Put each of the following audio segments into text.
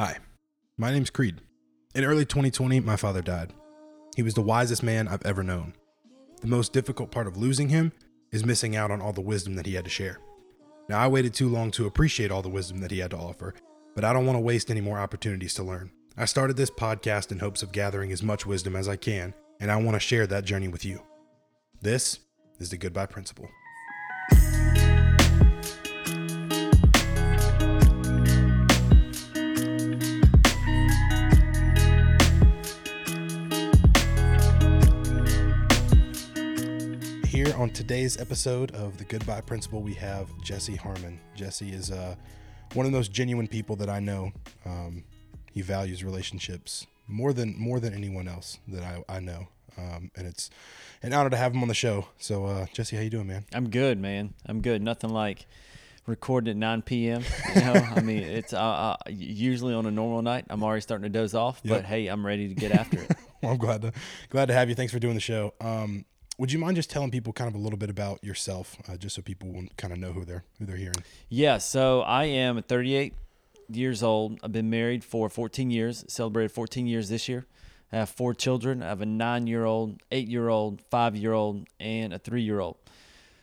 Hi, my name's Creed. In early 2020, my father died. He was the wisest man I've ever known. The most difficult part of losing him is missing out on all the wisdom that he had to share. Now, I waited too long to appreciate all the wisdom that he had to offer, but I don't want to waste any more opportunities to learn. I started this podcast in hopes of gathering as much wisdom as I can, and I want to share that journey with you. This is the Goodbye Principle. On today's episode of the Goodbye Principle, we have Jesse Harmon. Jesse is uh, one of those genuine people that I know. Um, he values relationships more than more than anyone else that I, I know, um, and it's an honor to have him on the show. So, uh, Jesse, how you doing, man? I'm good, man. I'm good. Nothing like recording at 9 p.m. You know, I mean, it's uh, uh, usually on a normal night. I'm already starting to doze off, Yep. but hey, I'm ready to get after it. well, I'm glad to glad to have you. Thanks for doing the show. Um, would you mind just telling people kind of a little bit about yourself, uh, just so people will kind of know who they're who they're hearing? Yeah, so I am 38 years old. I've been married for 14 years. Celebrated 14 years this year. I have four children. I have a nine-year-old, eight-year-old, five-year-old, and a three-year-old.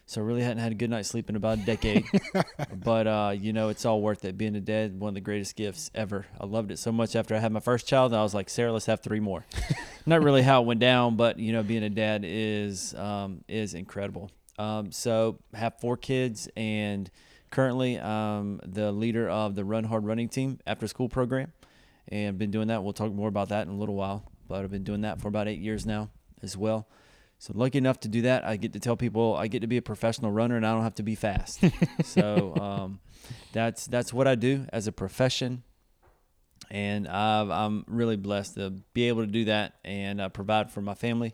So I really hadn't had a good night's sleep in about a decade. but uh, you know, it's all worth it. Being a dad, one of the greatest gifts ever. I loved it so much after I had my first child. I was like, Sarah, let's have three more. Not really how it went down, but you know, being a dad is um, is incredible. Um, so have four kids and currently um, the leader of the Run Hard Running Team after school program, and been doing that. We'll talk more about that in a little while. But I've been doing that for about eight years now as well. So lucky enough to do that, I get to tell people I get to be a professional runner and I don't have to be fast. so um, that's that's what I do as a profession, and I've, I'm really blessed to be able to do that and uh, provide for my family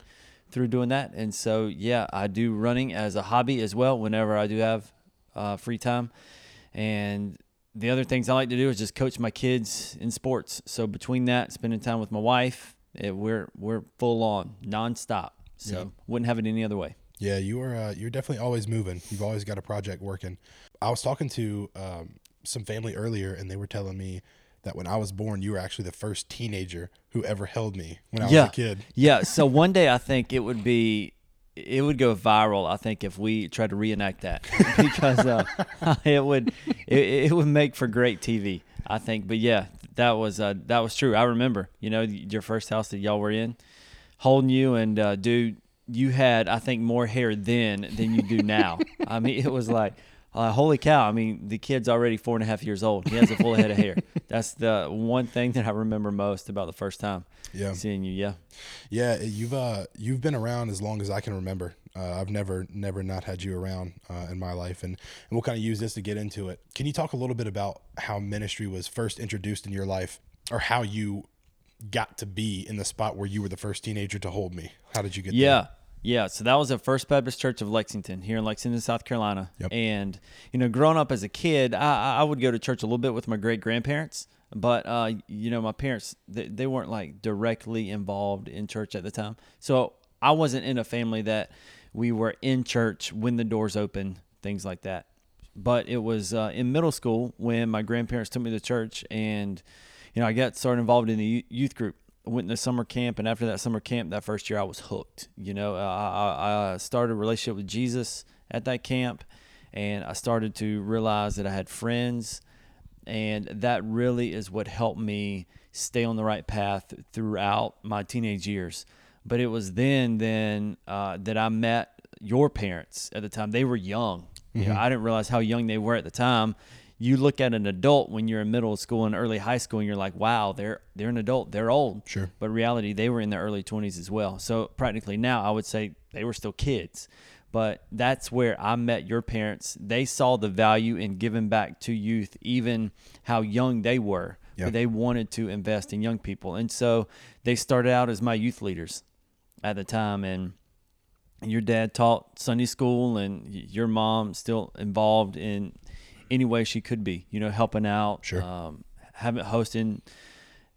through doing that. And so yeah, I do running as a hobby as well whenever I do have uh, free time, and the other things I like to do is just coach my kids in sports. So between that, spending time with my wife, it, we're we're full on nonstop. So Yeah. wouldn't have it any other way. Yeah, you are. Uh, you're definitely always moving. You've always got a project working. I was talking to um, some family earlier, and they were telling me that when I was born, you were actually the first teenager who ever held me when I was a kid. Yeah. So one day I think it would be, it would go viral. I think if we tried to reenact that because uh, it would, it, it would make for great TV. I think. But yeah, that was uh, that was true. I remember. You know, your first house that y'all were in, holding you and uh, dude, you had I think more hair then than you do now. I mean, it was like. Uh, holy cow! I mean, the kid's already four and a half years old. He has a full head of hair. That's the one thing that I remember most about the first time Yeah, seeing you. Yeah. yeah. You've uh, you've been around as long as I can remember. Uh, I've never never not had you around uh, in my life, and and we'll kind of use this to get into it. Can you talk a little bit about how ministry was first introduced in your life, or how you got to be in the spot where you were the first teenager to hold me? How did you get there? Yeah. Yeah. So that was at First Baptist Church of Lexington here in Lexington, South Carolina. Yep. And, you know, growing up as a kid, I, I would go to church a little bit with my great grandparents. But, uh, you know, my parents, they, they weren't like directly involved in church at the time. So I wasn't in a family that we were in church when the doors open, things like that. But it was uh, in middle school when my grandparents took me to church and, you know, I got started involved in the youth group. I went to summer camp, and after that summer camp, that first year, I was hooked. You know, uh, I, I, I uh, started a relationship with Jesus at that camp, and I started to realize that I had friends, and that really is what helped me stay on the right path throughout my teenage years. But it was then, then uh, that I met your parents at the time. They were young. You know, mm-hmm. I didn't realize how young they were at the time. You look at an adult when you're in middle school and early high school, and you're like, "Wow, they're they're an adult. They're old." Sure. But in reality, they were in their early 20s as well. So practically now, I would say they were still kids. But that's where I met your parents. They saw the value in giving back to youth, even how young they were. Yeah. They wanted to invest in young people, and so they started out as my youth leaders at the time, and your dad taught Sunday school, and your mom still involved in any way she could be. You know, helping out, Sure. um, having hosting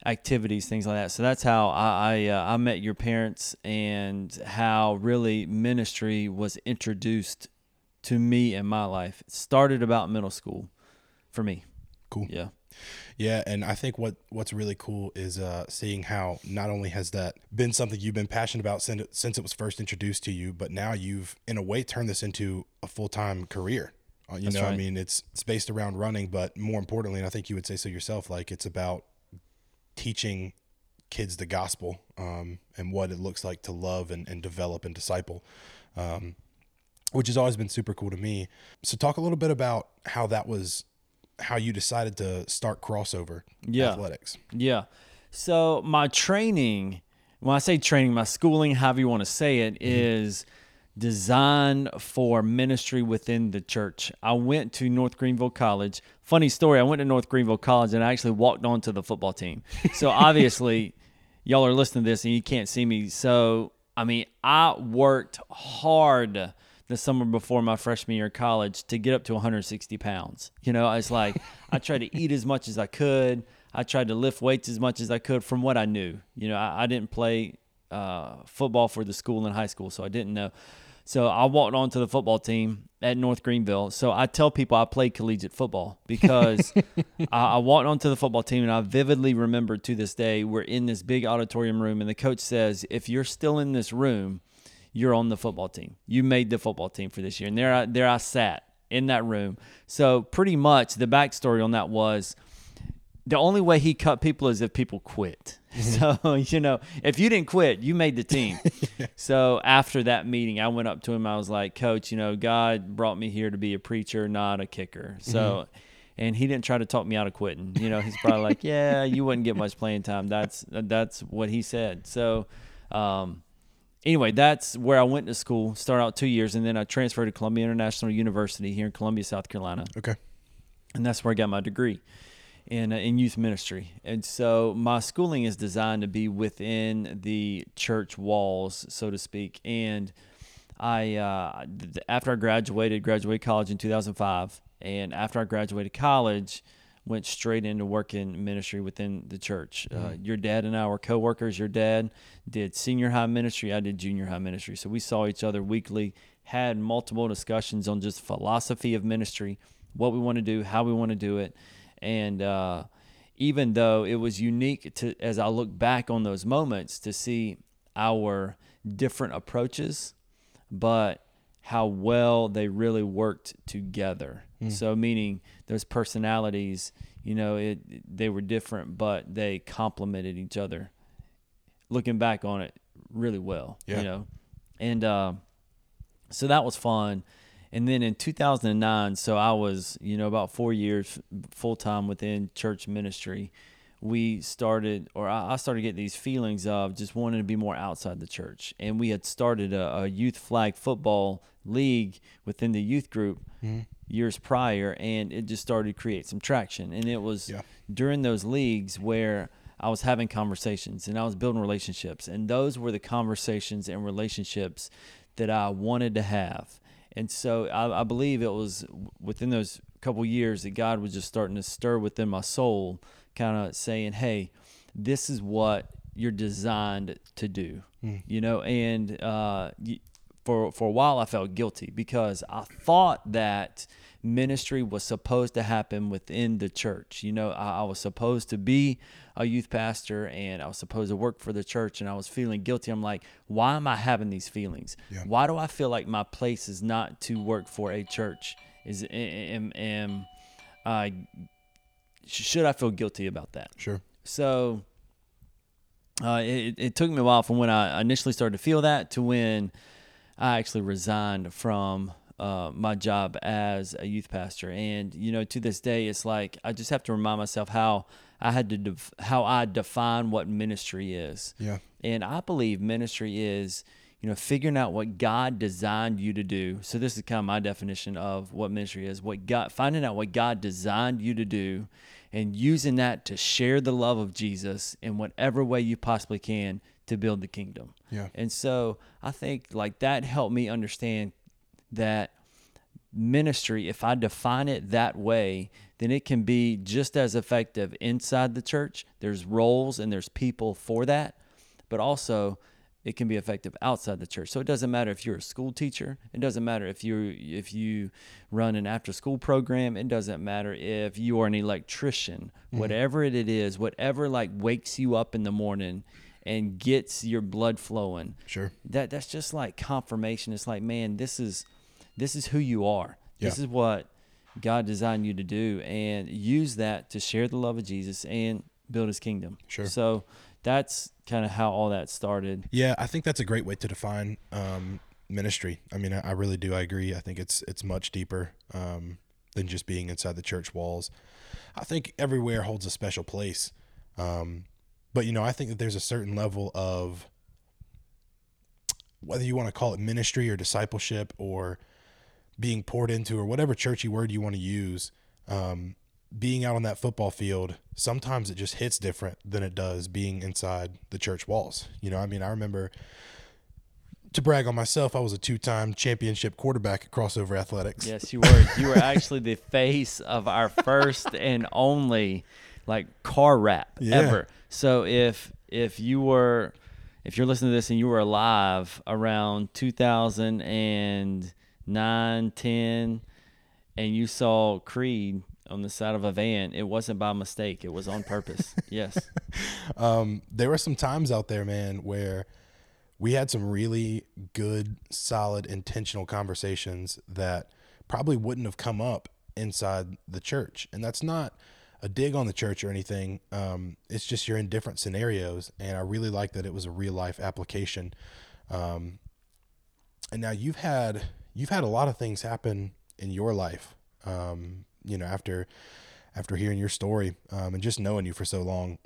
activities, things like that. So that's how I I, uh, I met your parents, and how really ministry was introduced to me in my life. It started about middle school for me. Cool. Yeah. Yeah, and I think what what's really cool is uh, seeing how not only has that been something you've been passionate about since it, since it was first introduced to you, but now you've in a way turned this into a full time career. Uh, you That's know, I mean, it's it's based around running, but more importantly, and I think you would say so yourself, like it's about teaching kids the gospel um, and what it looks like to love and, and develop and disciple. Um, which has always been super cool to me. So talk a little bit about how that was how you decided to start crossover Yeah. athletics. Yeah. So my training, when I say training, my schooling, however you want to say it, is designed for ministry within the church. I went to North Greenville College. Funny story, I went to North Greenville College and I actually walked onto the football team. So obviously, y'all are listening to this and you can't see me. So, I mean, I worked hard the summer before my freshman year of college to get up to 160 pounds. You know, it's like I tried to eat as much as I could. I tried to lift weights as much as I could from what I knew. You know, I, I didn't play uh, football for the school in high school, so I didn't know. So I walked onto the football team at North Greenville. So I tell people I played collegiate football because I, I walked onto the football team and I vividly remember to this day we're in this big auditorium room and the coach says, if you're still in this room, you're on the football team. You made the football team for this year. And there I, there I sat in that room. So pretty much the backstory on that was the only way he cut people is if people quit. So, you know, if you didn't quit, you made the team. so after that meeting, I went up to him. I was like, Coach, you know, God brought me here to be a preacher, not a kicker. So, and he didn't try to talk me out of quitting. You know, he's probably like, Yeah, you wouldn't get much playing time. That's that's what he said. So, um, anyway, that's where I went to school. Started out two years, and then I transferred to Columbia International University here in Columbia, South Carolina Okay. and that's where I got my degree in uh, in youth ministry. And so my schooling is designed to be within the church walls, so to speak. And I uh, after I graduated, graduated college in 2005, and after I graduated college, went straight into working ministry within the church. Uh, your dad and I were coworkers. Your dad did senior high ministry. I did junior high ministry. So we saw each other weekly, had multiple discussions on just philosophy of ministry, what we want to do, how we want to do it, and uh, even though it was unique to as I look back on those moments to see our different approaches, but how well they really worked together. So meaning those personalities, you know, it they were different, but they complemented each other. Looking back on it, really well, Yeah. you know, and uh, so that was fun. And then in 2009, so I was, you know, about four years full time within church ministry. We started, or I started getting these feelings of just wanting to be more outside the church. And we had started a, a youth flag football league within the youth group mm-hmm. years prior, and it just started to create some traction. And it was Yeah. during those leagues where I was having conversations and I was building relationships. And those were the conversations and relationships that I wanted to have. And so I, I believe it was within those couple years that God was just starting to stir within my soul, kind of saying, hey, this is what you're designed to do. You know, and uh, for for a while I felt guilty because I thought that ministry was supposed to happen within the church. You know, I, I was supposed to be a youth pastor and I was supposed to work for the church and I was feeling guilty. I'm like, why am I having these feelings? Yeah. Why do I feel like my place is not to work for a church? Is am am I should I feel guilty about that? Sure. So uh, it, it took me a while from when I initially started to feel that to when I actually resigned from uh, my job as a youth pastor. And you know, to this day, it's like I just have to remind myself how I had to def- how I define what ministry is. Yeah. And I believe ministry is, you know, figuring out what God designed you to do. So this is kind of my definition of what ministry is. What God finding out what God designed you to do and using that to share the love of Jesus in whatever way you possibly can to build the kingdom. Yeah. And so I think like that helped me understand that ministry, if I define it that way, then it can be just as effective inside the church. There's roles and there's people for that, but also it can be effective outside the church. So it doesn't matter if you're a school teacher. It doesn't matter if you if you run an after school program. It doesn't matter if you are an electrician. Mm-hmm. Whatever it is, whatever like wakes you up in the morning and gets your blood flowing. Sure. That that's just like confirmation. It's like, man, this is this is who you are. Yeah. This is what God designed you to do and use that to share the love of Jesus and build his kingdom. Sure. So that's kind of how all that started. Yeah, I think that's a great way to define um, ministry. I mean, I, I, really do. I agree. I think it's it's much deeper um, than just being inside the church walls. I think everywhere holds a special place. Um, but you know, I think that there's a certain level of whether you want to call it ministry or discipleship or being poured into or whatever churchy word you want to use. Um, being out on that football field, sometimes it just hits different than it does being inside the church walls. You know, I mean, I remember to brag on myself, I was a two-time championship quarterback at Crossover Athletics. Yes, you were. You were actually the face of our first and only like car wrap yeah. ever. So if if you were if you're listening to this and you were alive around 2009, 10 and you saw Creed on the side of a van. It wasn't by mistake. It was on purpose. yes. Um, there were some times out there, man, where we had some really good, solid, intentional conversations that probably wouldn't have come up inside the church. And that's not a dig on the church or anything. Um, it's just you're in different scenarios. And I really like that it was a real life application. Um, and now you've had you've had a lot of things happen in your life um, you know, after after hearing your story um, and just knowing you for so long,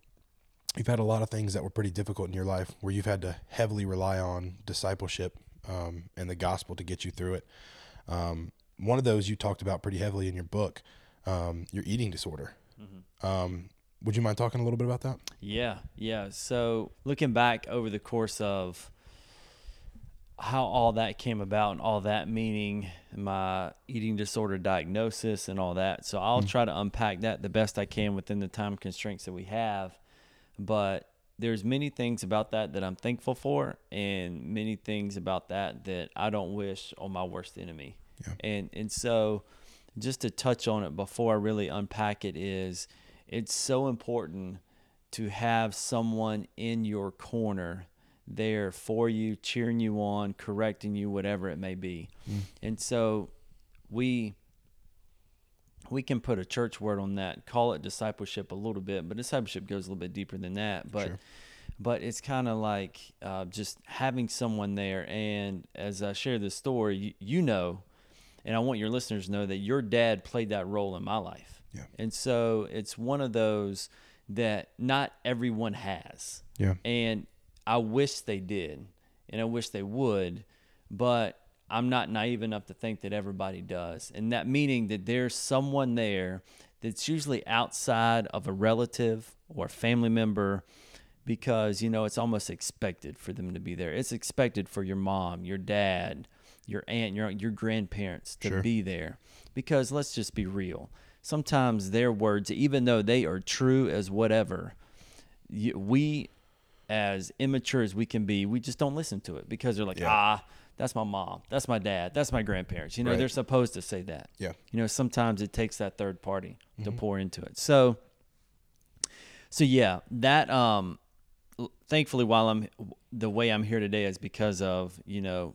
you've had a lot of things that were pretty difficult in your life where you've had to heavily rely on discipleship um, and the gospel to get you through it. Um, one of those you talked about pretty heavily in your book, um, your eating disorder. Mm-hmm. Um, would you mind talking a little bit about that? Yeah, yeah. So looking back over the course of how all that came about and all that meaning my eating disorder diagnosis and all that. So I'll mm-hmm. try to unpack that the best I can within the time constraints that we have. But there's many things about that that I'm thankful for and many things about that that I don't wish on my worst enemy. Yeah. And and so just to touch on it before I really unpack it is it's so important to have someone in your corner there for you, cheering you on, correcting you, whatever it may be. Mm. And so we we can put a church word on that, call it discipleship a little bit, but discipleship goes a little bit deeper than that. But sure. but it's kind of like uh, just having someone there. And as I share this story, you, you know, and I want your listeners to know that your dad played that role in my life. Yeah. And so it's one of those that not everyone has. Yeah. And I wish they did, and I wish they would, but I'm not naive enough to think that everybody does. And that meaning that there's someone there that's usually outside of a relative or a family member because, you know, it's almost expected for them to be there. It's expected for your mom, your dad, your aunt, your your grandparents to sure. be there. Because let's just be real. Sometimes their words, even though they are true as whatever, we as immature as we can be, we just don't listen to it because they're like, yeah. ah, that's my mom, that's my dad, that's my grandparents. You know, right. they're supposed to say that. Yeah. You know, sometimes it takes that third party mm-hmm. to pour into it. So, so yeah, that um, thankfully, while I'm the way I'm here today is because of you know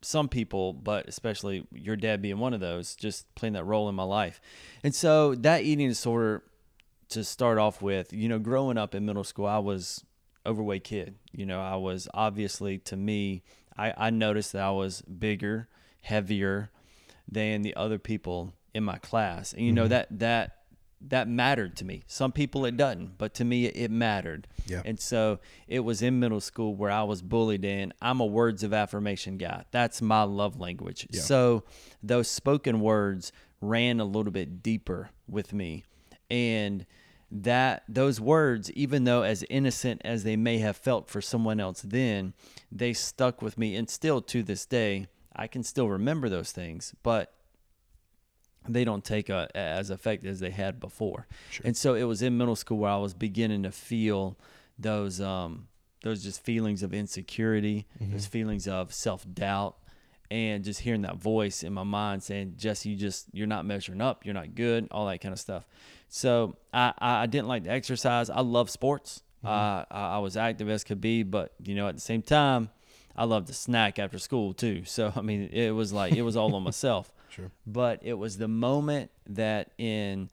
some people, but especially your dad being one of those, just playing that role in my life. And so that eating disorder to start off with, you know, growing up in middle school, I was overweight kid. You know, I was obviously to me, I, I noticed that I was bigger, heavier than the other people in my class. And you mm-hmm. know that that that mattered to me. Some people it doesn't, but to me it mattered. Yeah. And so it was in middle school where I was bullied in. I'm a words of affirmation guy. That's my love language. Yeah. So those spoken words ran a little bit deeper with me. And that those words, even though as innocent as they may have felt for someone else then, they stuck with me. And still to this day, I can still remember those things, but they don't take a, as effect as they had before. Sure. And so it was in middle school where I was beginning to feel those um, those just feelings of insecurity, those feelings of self doubt, and just hearing that voice in my mind saying, "Jesse, you just you're not measuring up, you're not good," all that kind of stuff. So I I didn't like to exercise. I love sports. Uh, I, I was active as could be, but you know at the same time, I love to snack after school too. So I mean, it was like it was all on myself. Sure. But it was the moment that in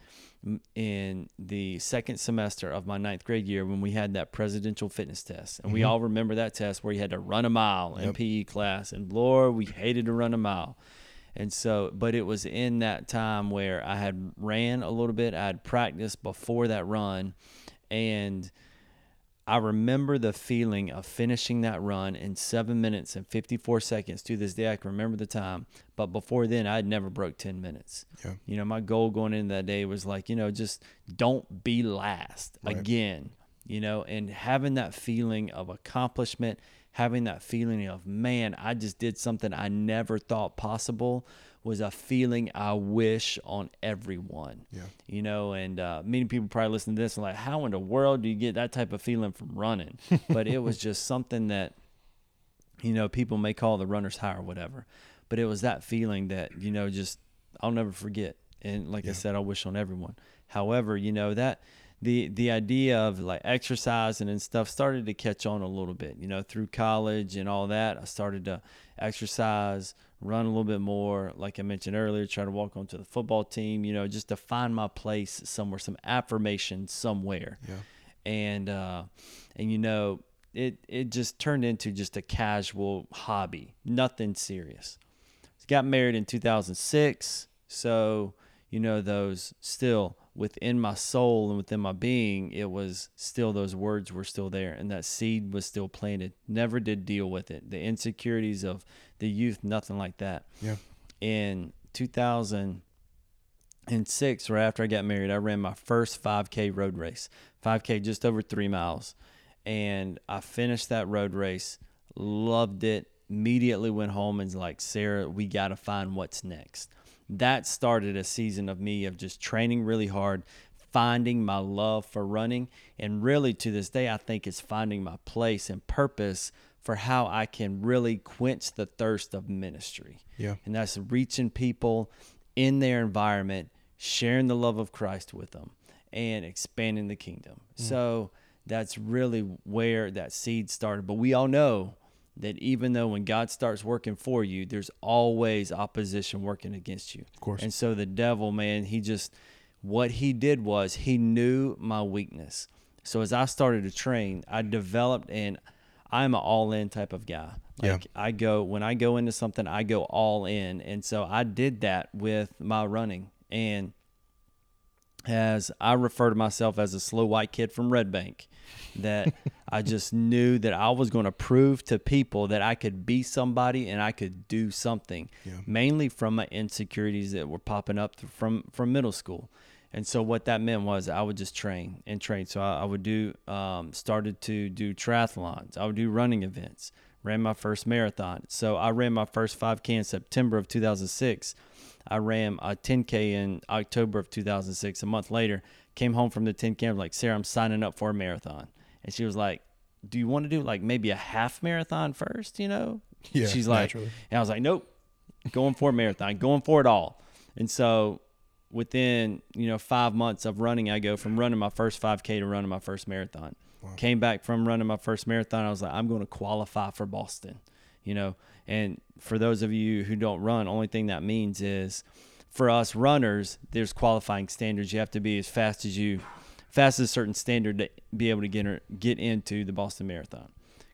in the second semester of my ninth grade year when we had that presidential fitness test, and we all remember that test where you had to run a mile in PE class, and Lord, we hated to run a mile. And so, but it was in that time where I had ran a little bit, I had practiced before that run, and I remember the feeling of finishing that run in seven minutes and 54 seconds. To this day, I can remember the time. But before then, I had never broke 10 minutes. Yeah. You know, my goal going into that day was like, you know, just don't be last Right. again, you know, and having that feeling of accomplishment, having that feeling of, man, I just did something I never thought possible was a feeling I wish on everyone Yeah. you know, and uh, many people probably listen to this and like, how in the world do you get that type of feeling from running? but it was just something that, you know, people may call the runner's high or whatever, but it was that feeling that you know, just I'll never forget. And like I said, I wish on everyone. However, you know that the the idea of like exercising and stuff started to catch on a little bit. You know, through college and all that, I started to exercise, run a little bit more. Like I mentioned earlier, try to walk onto the football team. You know, just to find my place somewhere, some affirmation somewhere Yeah. and uh, and you know it it just turned into just a casual hobby, nothing serious. Got married in 2006, so you know those still within my soul and within my being, it was still those words were still there, and that seed was still planted. Never did deal with it, the insecurities of the youth, nothing like that. Yeah. In 2006, right after I got married, I ran my first 5K road race. 5K, just over three miles. And I finished that road race, loved it, immediately went home and was like, Sarah, we got to find what's next. That started a season of me of just training really hard, finding my love for running. And really to this day, I think it's finding my place and purpose for how I can really quench the thirst of ministry Yeah. and that's reaching people in their environment, sharing the love of Christ with them, and expanding the kingdom. Mm. So that's really where that seed started. But we all know that even though when God starts working for you, there's always opposition working against you. Of course. And so the devil, man, he just, what he did was he knew my weakness. So as I started to train, I developed and I'm an all in type of guy. Yeah. I go when I go into something, I go all in. And so I did that with my running. And as I refer to myself as a slow white kid from Red Bank, that I just knew that I was going to prove to people that I could be somebody and I could do something. Yeah. Mainly from my insecurities that were popping up from from middle school. And so what that meant was I would just train and train. So I, I would do um, started to do triathlons. I would do running events. Ran my first marathon. So I ran my first 5K in September of 2006. I ran a 10K in October of 2006. A month later, came home from the 10K. I'm like, Sarah, I'm signing up for a marathon. And she was like, Do you want to do like maybe a half marathon first? You know? Yeah, She's like, naturally. and I was like, Nope, going for a marathon, going for it all. And so within you know five months of running, I go from running my first 5K to running my first marathon. Came back from running my first marathon. I was like, I'm going to qualify for Boston. You know, and for those of you who don't run, only thing that means is for us runners, there's qualifying standards. You have to be as fast as you, fast as a certain standard to be able to get get into the Boston Marathon.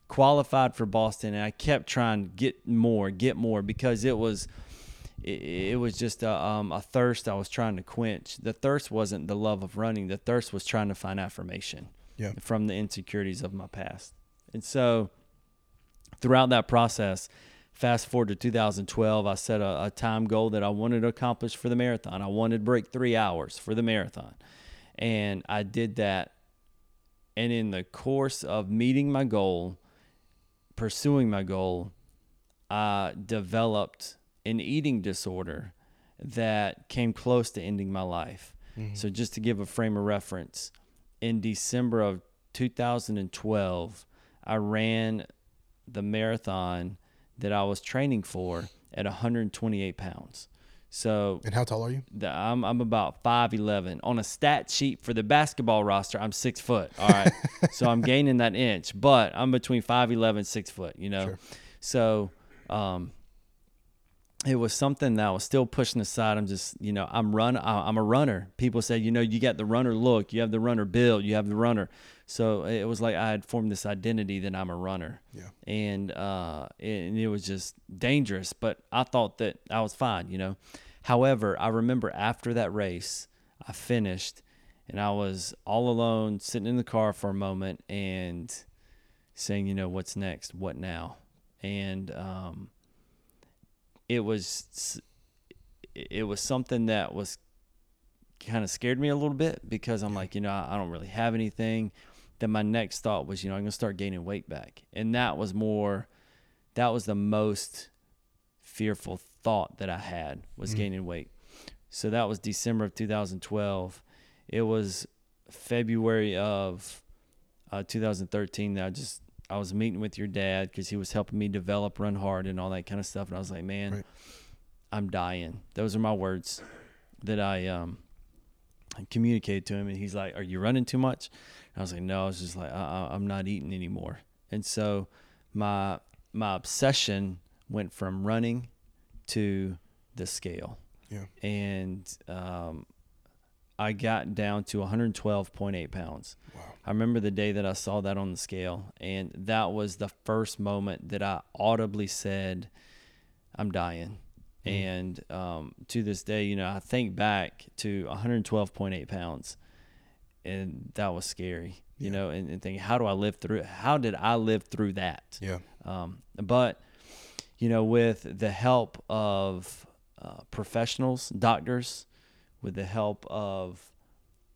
Qualified for Boston, and I kept trying to get more, get more because it was it, it was just a, um, a thirst I was trying to quench. The thirst wasn't the love of running. The thirst was trying to find affirmation Yeah. from the insecurities of my past. And so throughout that process, fast forward to 2012, I set a, a time goal that I wanted to accomplish for the marathon. I wanted to break three hours for the marathon. And I did that. And in the course of meeting my goal, pursuing my goal, I developed an eating disorder that came close to ending my life. Mm-hmm. So, just to give a frame of reference, in December of 2012, I ran the marathon that I was training for at 128 pounds. So And how tall are you? the, I'm I'm about five eleven on a stat sheet for the basketball roster. I'm six foot. All right, so I'm gaining that inch, but I'm between five eleven six foot. You know, Sure. so um, it was something that I was still pushing aside. I'm just you know I'm run I'm a runner. People say you know you got the runner look, you have the runner build, you have the runner. So it was like I had formed this identity that I'm a runner Yeah. and uh, and it was just dangerous. But I thought that I was fine, you know. However, I remember after that race, I finished, and I was all alone, sitting in the car for a moment, and saying, you know, what's next? What now? And um, it was it was something that was kind of scared me a little bit because I'm like, you know, I I don't really have anything. Then my next thought was, you know, I'm gonna start gaining weight back, and that was more, that was the most fearful thought that I had was Mhm. gaining weight. So that was December of 2012. It was February of uh, 2013 that I just I was meeting with your dad because he was helping me develop Run Hard and all that kind of stuff, and I was like, man, Right. I'm dying. Those are my words that I um communicated to him, and he's like, "Are you running too much?" I was like, "No." I was just like, I- I- "I'm not eating anymore." And so my my obsession went from running to the scale, Yeah. and um, I got down to 112.8 pounds. Wow. I remember the day that I saw that on the scale, and that was the first moment that I audibly said, "I'm dying." Mhm. And um, to this day, you know, I think back to 112.8 pounds, and that was scary, you Yeah. know, and, and thinking, how do I live through it? How did I live through that? Yeah. Um, but you know, with the help of uh, professionals, doctors, with the help of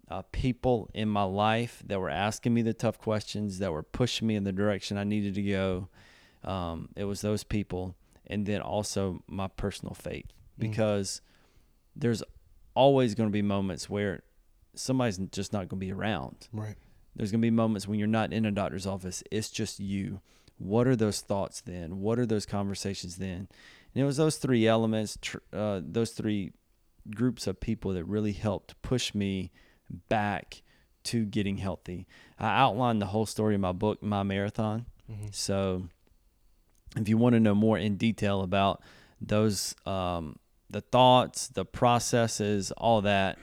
uh, people in my life that were asking me the tough questions, that were pushing me in the direction I needed to go, um, it was those people, and then also my personal faith, because there's always going to be moments where somebody's just not going to be around. Right. There's going to be moments when you're not in a doctor's office. It's just you. What are those thoughts then? What are those conversations then? And it was those three elements, tr- uh, those three groups of people that really helped push me back to getting healthy. I outlined the whole story in my book, My Marathon. Mhm. So if you want to know more in detail about those, um, the thoughts, the processes, all that,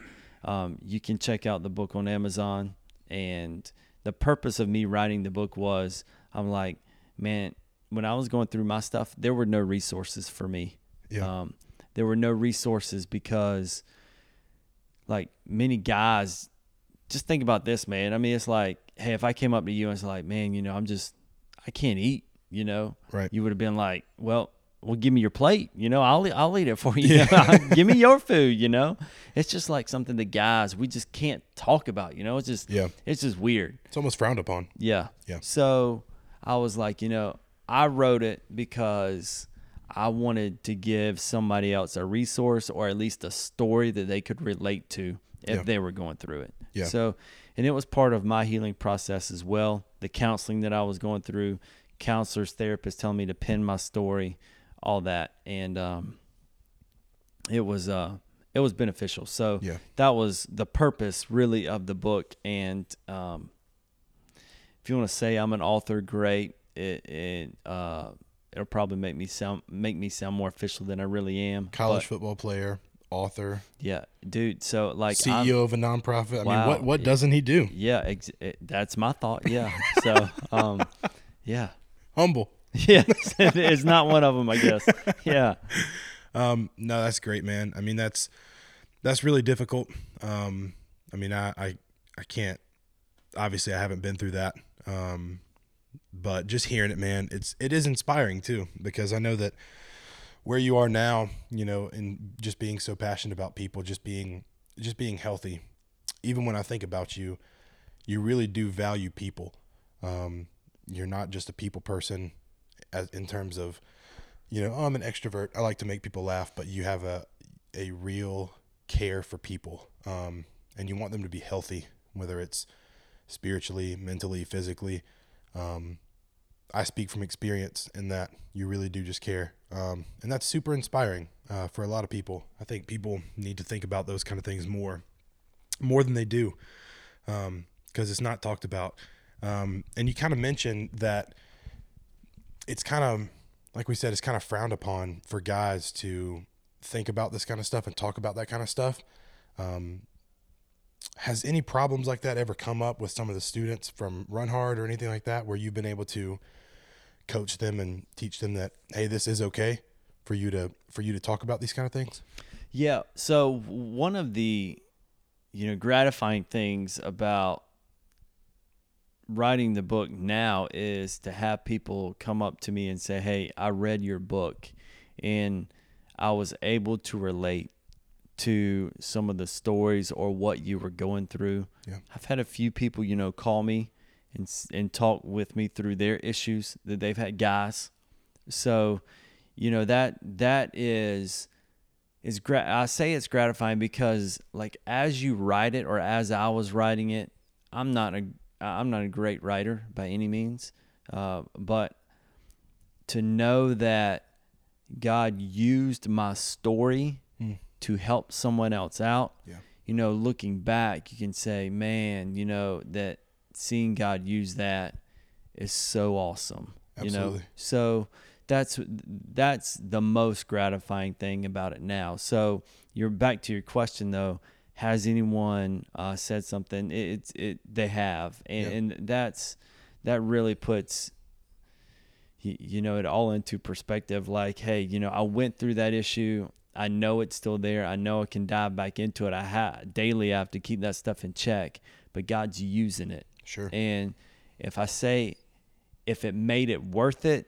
um, you can check out the book on Amazon. And the purpose of me writing the book was I'm like, man, when I was going through my stuff, there were no resources for me. Yeah. Um, there were no resources because, like, many guys, just think about this, man. I mean, it's like, hey, if I came up to you and it's like, man, you know, I'm just, I can't eat, you know, Right. you would have been like, well, well, give me your plate, you know, I'll eat- I'll eat it for you. Yeah. give me your food, you know. It's just like something the guys we just can't talk about, you know. It's just, Yeah. it's just weird. It's almost frowned upon. Yeah. Yeah. So I was like, you know, I wrote it because I wanted to give somebody else a resource or at least a story that they could relate to if Yeah. they were going through it. Yeah. So, and it was part of my healing process as well. The counseling that I was going through, counselors, therapists telling me to pin my story, all that, and um, it was uh, it was beneficial. So Yeah. that was the purpose really of the book and um, if you want to say i'm an author great it, it uh, it'll probably make me sound make me sound more official than i really am College But, football player, author, yeah dude so like I'm- CEO of a nonprofit. I Wow. mean, what what Yeah. doesn't he do? yeah ex- it, that's my thought yeah so um yeah Humble. yeah it's not one of them i guess yeah Um, no, that's great, man. I mean, that's that's really difficult. Um, I mean, I, I I can't. Obviously, I haven't been through that. Um, but just hearing it, man, it's it is inspiring too because I know that where you are now, you know, and just being so passionate about people, just being just being healthy. Even when I think about you, you really do value people. Um, you're not just a people person, as in terms of you know, oh, I'm an extrovert. I like to make people laugh, but you have a a real care for people, um, and you want them to be healthy, whether it's spiritually, mentally, physically. Um, I speak from experience in that you really do just care. Um, and that's super inspiring uh, for a lot of people. I think people need to think about those kind of things more, more than they do, because um, it's not talked about. Um, and you kind of mentioned that it's kind of, like we said, it's kind of frowned upon for guys to think about this kind of stuff and talk about that kind of stuff. Um, has any problems like that ever come up with some of the students from Run Hard or anything like that, where you've been able to coach them and teach them that hey, this is okay for you to for you to talk about these kind of things? Yeah. So one of the you know gratifying things about writing the book now is to have people come up to me and say, "Hey, I read your book and I was able to relate to some of the stories or what you were going through." Yeah. I've had a few people, you know, call me and and talk with me through their issues that they've had guys. So, you know, that that is is gra- I say it's gratifying because like as you write it or as I was writing it, I'm not a I'm not a great writer by any means, uh, but to know that God used my story Mm. to help someone else out, Yeah. you know, looking back, you can say, man, you know, that seeing God use that is so awesome. You know, Absolutely. so that's that's the most gratifying thing about it now. So you're back to your question though. Has anyone uh, said something? It, it's it they have, and, Yeah. and that's that really puts you, you know it all into perspective. Like, hey, you know, I went through that issue. I know it's still there. I know I can dive back into it. I have daily. I have to keep that stuff in check, but God's using it. Sure. And if I say, if it made it worth it,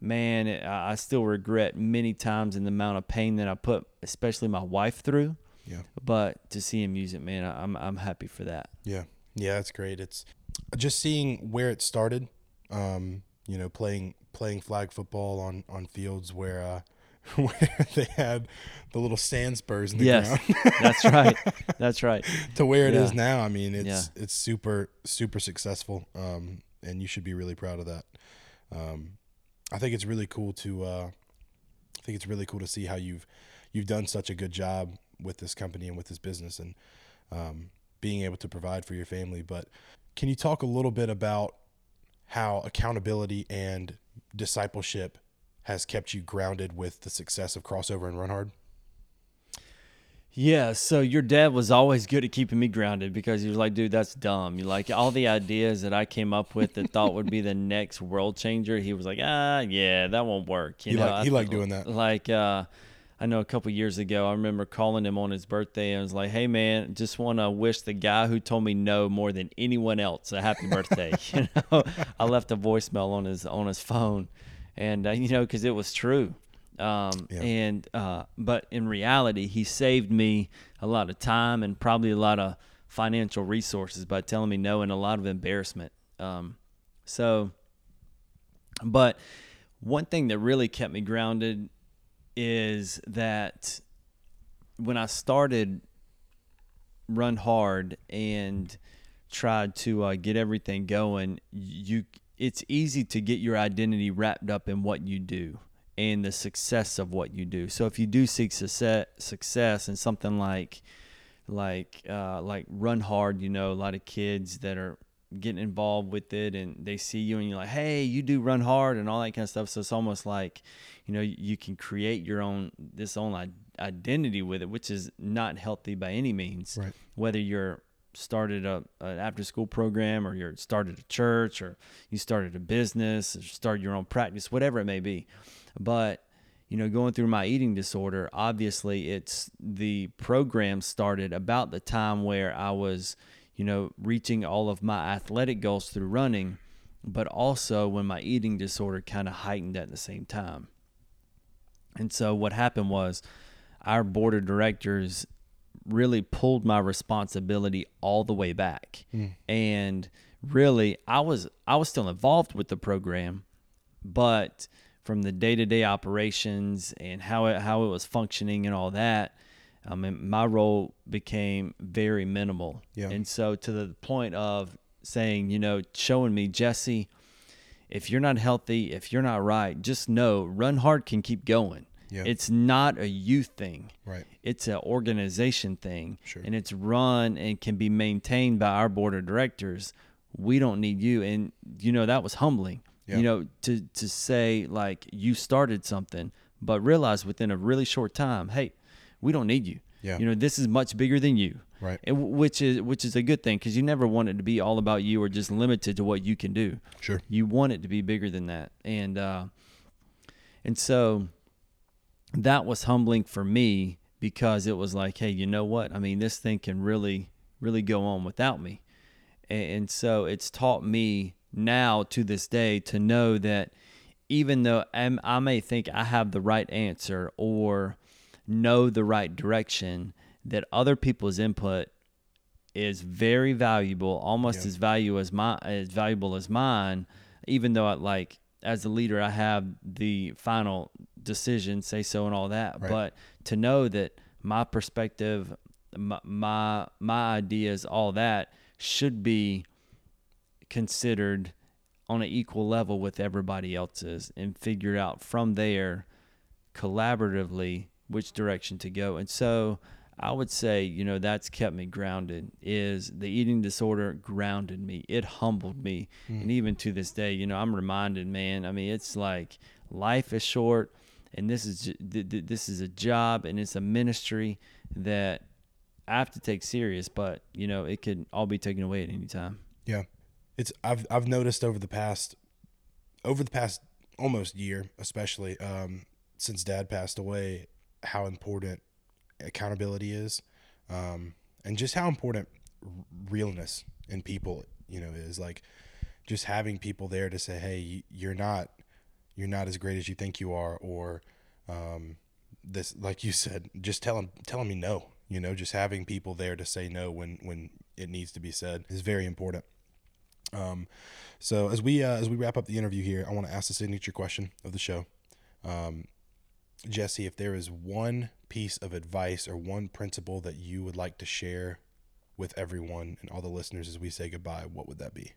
man, it, I still regret many times in the amount of pain that I put, especially my wife through. Yeah. But to see him use it, man, I'm I'm happy for that. Yeah, yeah, that's great. It's just seeing where it started. Um, you know, playing playing flag football on on fields where uh, where they had the little sand spurs in the Yes, ground that's right. That's right. to where it is Yeah. now. I mean, it's Yeah. it's super super successful, um, and you should be really proud of that. Um, I think it's really cool to uh, I think it's really cool to see how you've you've done such a good job with this company and with this business and um, being able to provide for your family. But can you talk a little bit about how accountability and discipleship has kept you grounded with the success of crossover and run hard? Yeah, so your dad was always good at keeping me grounded because he was like, dude, that's dumb. You like all the ideas that I came up with that thought would be the next world changer. He was like, ah, yeah, that won't work. You He know, like- he liked doing that. Like, uh, I know a couple years ago, I remember calling him on his birthday and I was like, hey, man, just want to wish the guy who told me no more than anyone else a happy birthday. you know, I left a voicemail on his on his phone, and uh, you know, because it was true. Um, Yeah. and uh, but in reality, he saved me a lot of time and probably a lot of financial resources by telling me no and a lot of embarrassment. Um, so, but one thing that really kept me grounded is that when I started Run Hard and tried to uh, get everything going, you it's easy to get your identity wrapped up in what you do and the success of what you do. So if you do seek success, success in something like like uh, like Run Hard, you know, a lot of kids that are getting involved with it and they see you and you're like, hey, you do Run Hard and all that kind of stuff. So it's almost like, you know, you can create your own this own identity with it, which is not healthy by any means. Right. Whether you're started a an after school program or you're started a church or you started a business or started your own practice, whatever it may be. But you know, going through my eating disorder, obviously it's the program started about the time where I was, you know, reaching all of my athletic goals through running, but also when my eating disorder kind of heightened at the same time. And so what happened was our board of directors really pulled my responsibility all the way back. Hmm. And really I was I was still involved with the program, but from the day-to-day operations and how it how it was functioning and all that, I mean my role became very minimal. Yeah. And so to the point of saying, you know, showing me Jesse, if you're not healthy, if you're not right, just know Run Hard can keep going. Yeah. It's not a youth thing. Right. It's an organization thing. Sure. And it's run and can be maintained by our board of directors. We don't need you. And you know, that was humbling. Yeah. You know, to to say like you started something, but realize within a really short time, hey, we don't need you. Yeah. You know, this is much bigger than you. Right. And w- which is which is a good thing because you never want it to be all about you or just limited to what you can do. Sure. You want it to be bigger than that, and uh, and so that was humbling for me because it was like, hey, you know what? I mean, this thing can really, really go on without me, and, and so it's taught me now to this day to know that even though I'm, I may think I have the right answer or know the right direction, that other people's input is very valuable, almost as value as my as valuable as mine. Even though I like as a leader, I have the final decision, say so, and all that. Right. But to know that my perspective, my, my my ideas, all that should be considered on an equal level with everybody else's, and figure out from there collaboratively which direction to go. And so I would say, you know, that's kept me grounded is the eating disorder grounded me. It humbled me. And even to this day, you know, I'm reminded, man, I mean, it's like life is short and this is ju- th- th- this is a job and it's a ministry that I have to take serious, but you know, it could all be taken away at any time. Yeah. It's I've I've noticed over the past over the past almost year, especially um, since dad passed away, how important accountability is. Um, and just how important realness in people, you know, is like just having people there to say, "Hey, you're not you're not as great as you think you are," or um, this, like you said, just telling telling me no. You know, just having people there to say no when when it needs to be said is very important. Um, so as we uh, as we wrap up the interview here, I want to ask the signature question of the show. Um, Jesse, if there is one piece of advice or one principle that you would like to share with everyone and all the listeners as we say goodbye, what would that be?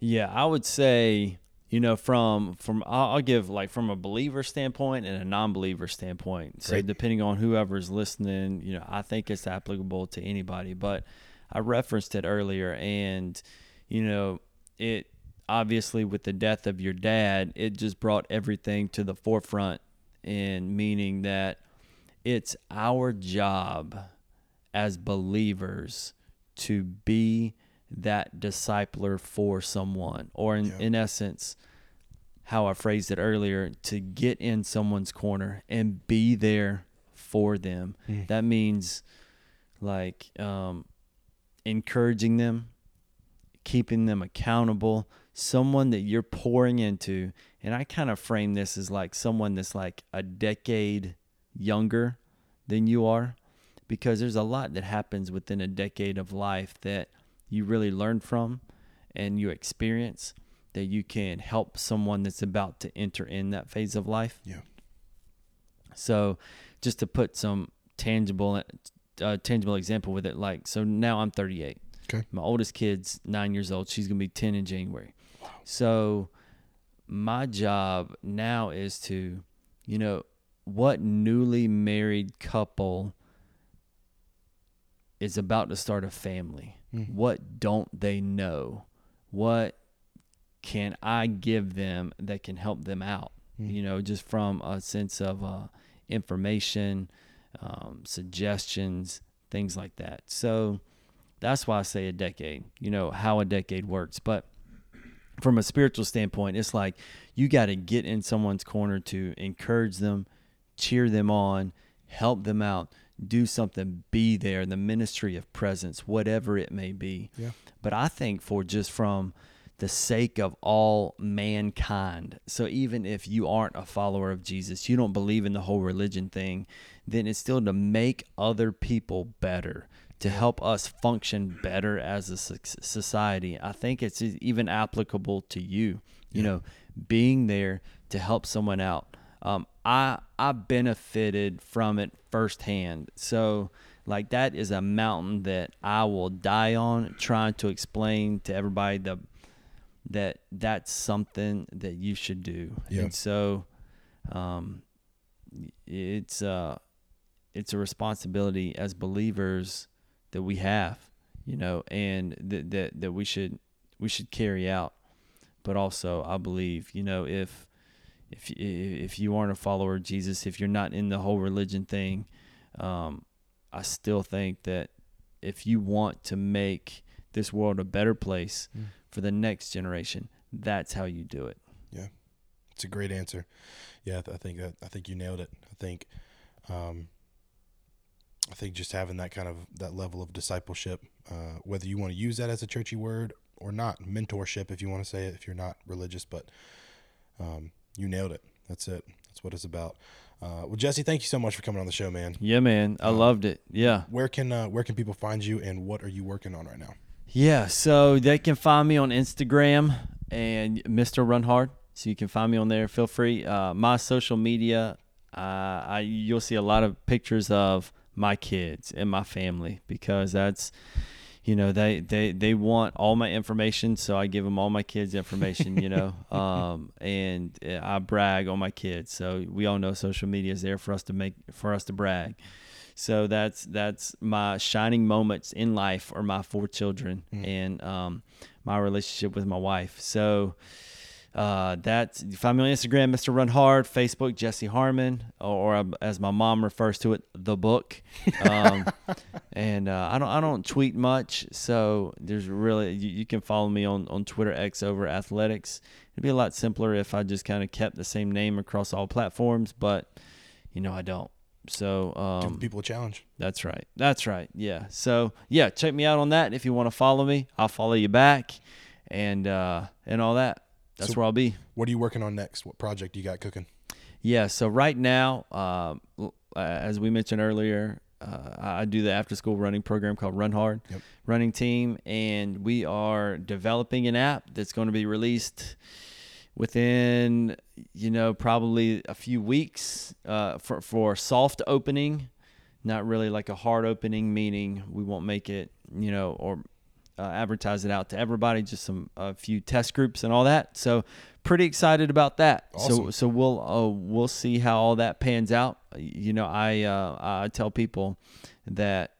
Yeah, I would say, you know, from from I'll, I'll give like from a believer standpoint and a non-believer standpoint. So Great. depending on whoever's listening, you know, I think it's applicable to anybody. But I referenced it earlier, and you know, it obviously with the death of your dad, it just brought everything to the forefront, and meaning that it's our job as believers to be that discipler for someone or in, Yeah. in essence how i phrased it earlier to get in someone's corner and be there for them Mm. that means like um, encouraging them keeping them accountable someone that you're pouring into and i kind of frame this as like someone that's like a decade younger than you are because there's a lot that happens within a decade of life that you really learn from and you experience that you can help someone that's about to enter in that phase of life. Yeah. So, just to put some tangible uh, tangible example with it like so now I'm 38. Okay. My oldest kid's 9 years old. She's to be 10 in January. So, my job now is to you know what newly married couple is about to start a family? Mhm. what don't they know? What can i give them that can help them out? Mm. you know just from a sense of uh, information um, suggestions things like that. So that's why i say a decade you know how a decade works. But from a spiritual standpoint it's like you got to get in someone's corner to encourage them cheer them on help them out do something be there the ministry of presence whatever it may be Yeah. but i think for just from the sake of all mankind so even if you aren't a follower of jesus you don't believe in the whole religion thing then it's still to make other people better to help us function better as a society i think it's even applicable to you you know being there to help someone out um, I I benefited from it firsthand. So like that is a mountain that I will die on trying to explain to everybody the that that's something that you should do. Yeah. And so um it's uh it's a responsibility as believers that we have, you know, and that that that we should we should carry out. But also, I believe, you know, if if if you aren't a follower of Jesus, if you're not in the whole religion thing, um, I still think that if you want to make this world a better place Mm. for the next generation, that's how you do it. Yeah, it's a great answer. Yeah, I th- I think that I think you nailed it. I think, um, I think just having that kind of that level of discipleship, uh, whether you want to use that as a churchy word or not, mentorship if you want to say it, if you're not religious, but um, you nailed it. That's it. That's what it's about. Uh, well, Jesse, thank you so much for coming on the show, man. Yeah, man, I Um, loved it. Yeah. Where can uh, where can people find you, and what are you working on right now? Yeah, so they can find me on Instagram and Mr. Run Hard. So you can find me on there. Feel free. Uh, my social media, uh, I you'll see a lot of pictures of my kids and my family because that's, you know, they they they want all my information, so I give them all my kids' information. You know, um, and uh, I brag on my kids. So we all know social media is there for us to make for us to brag. So that's that's my shining moments in life are my four children Mm. and um, my relationship with my wife. So uh, that's you find me on Instagram, Mr. Run Hard, Facebook, Jesse Harmon, or, or as my mom refers to it, the book. Um, and uh, I don't I don't tweet much, so there's really you, you can follow me on on Twitter X over athletics. It'd be a lot simpler if I just kind of kept the same name across all platforms, but you know I don't. So Give um, people a challenge. that's right. That's right. Yeah. So yeah, check me out on that. If you want to follow me, I'll follow you back, and uh, and all that. That's So- where I'll be. What are you working on next? What project you got cooking? Yeah. So right now, um, uh, as we mentioned earlier, uh, I I do the after school running program called Run Hard Yep. Running Team, and we are developing an app that's going to be released within you know probably a few weeks uh, for for soft opening, not really like a hard opening, meaning we won't make it you know or uh, advertise it out to everybody, just some a few test groups and all that. So pretty excited about that. So so we'll uh, we'll see how all that pans out. You know, I uh, I tell people that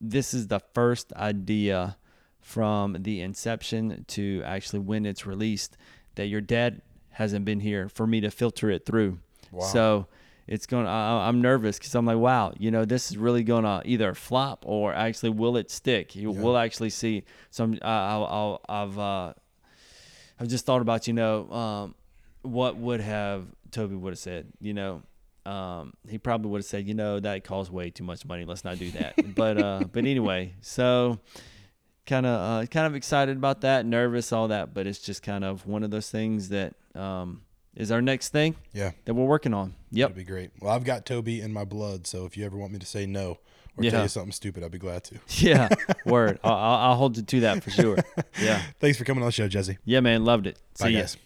this is the first idea from the inception to actually when it's released that your dad hasn't been here for me to filter it through. Wow. So it's going. to I'm nervous because I'm like, wow, you know, this is really going to either flop or actually will it stick? You Yeah. will actually see. So I'm, I, I'll, I'll, I've, uh, I've just thought about, you know, um, what would have Toby would have said, you know. Um, he probably would have said, you know, that costs way too much money. Let's not do that. but uh, but anyway, so kind of uh, kind of excited about that, nervous, all that. But it's just kind of one of those things that um, is our next thing Yeah, that we're working on. Yep. that'd be great. Well, I've got Toby in my blood, so if you ever want me to say no or Yeah. tell you something stupid, I'd be glad to. Yeah. Word. I'll, I'll hold you to that for sure. Yeah. Thanks for coming on the show, Jesse. Yeah, man. Loved it. Bye, See ya. guys.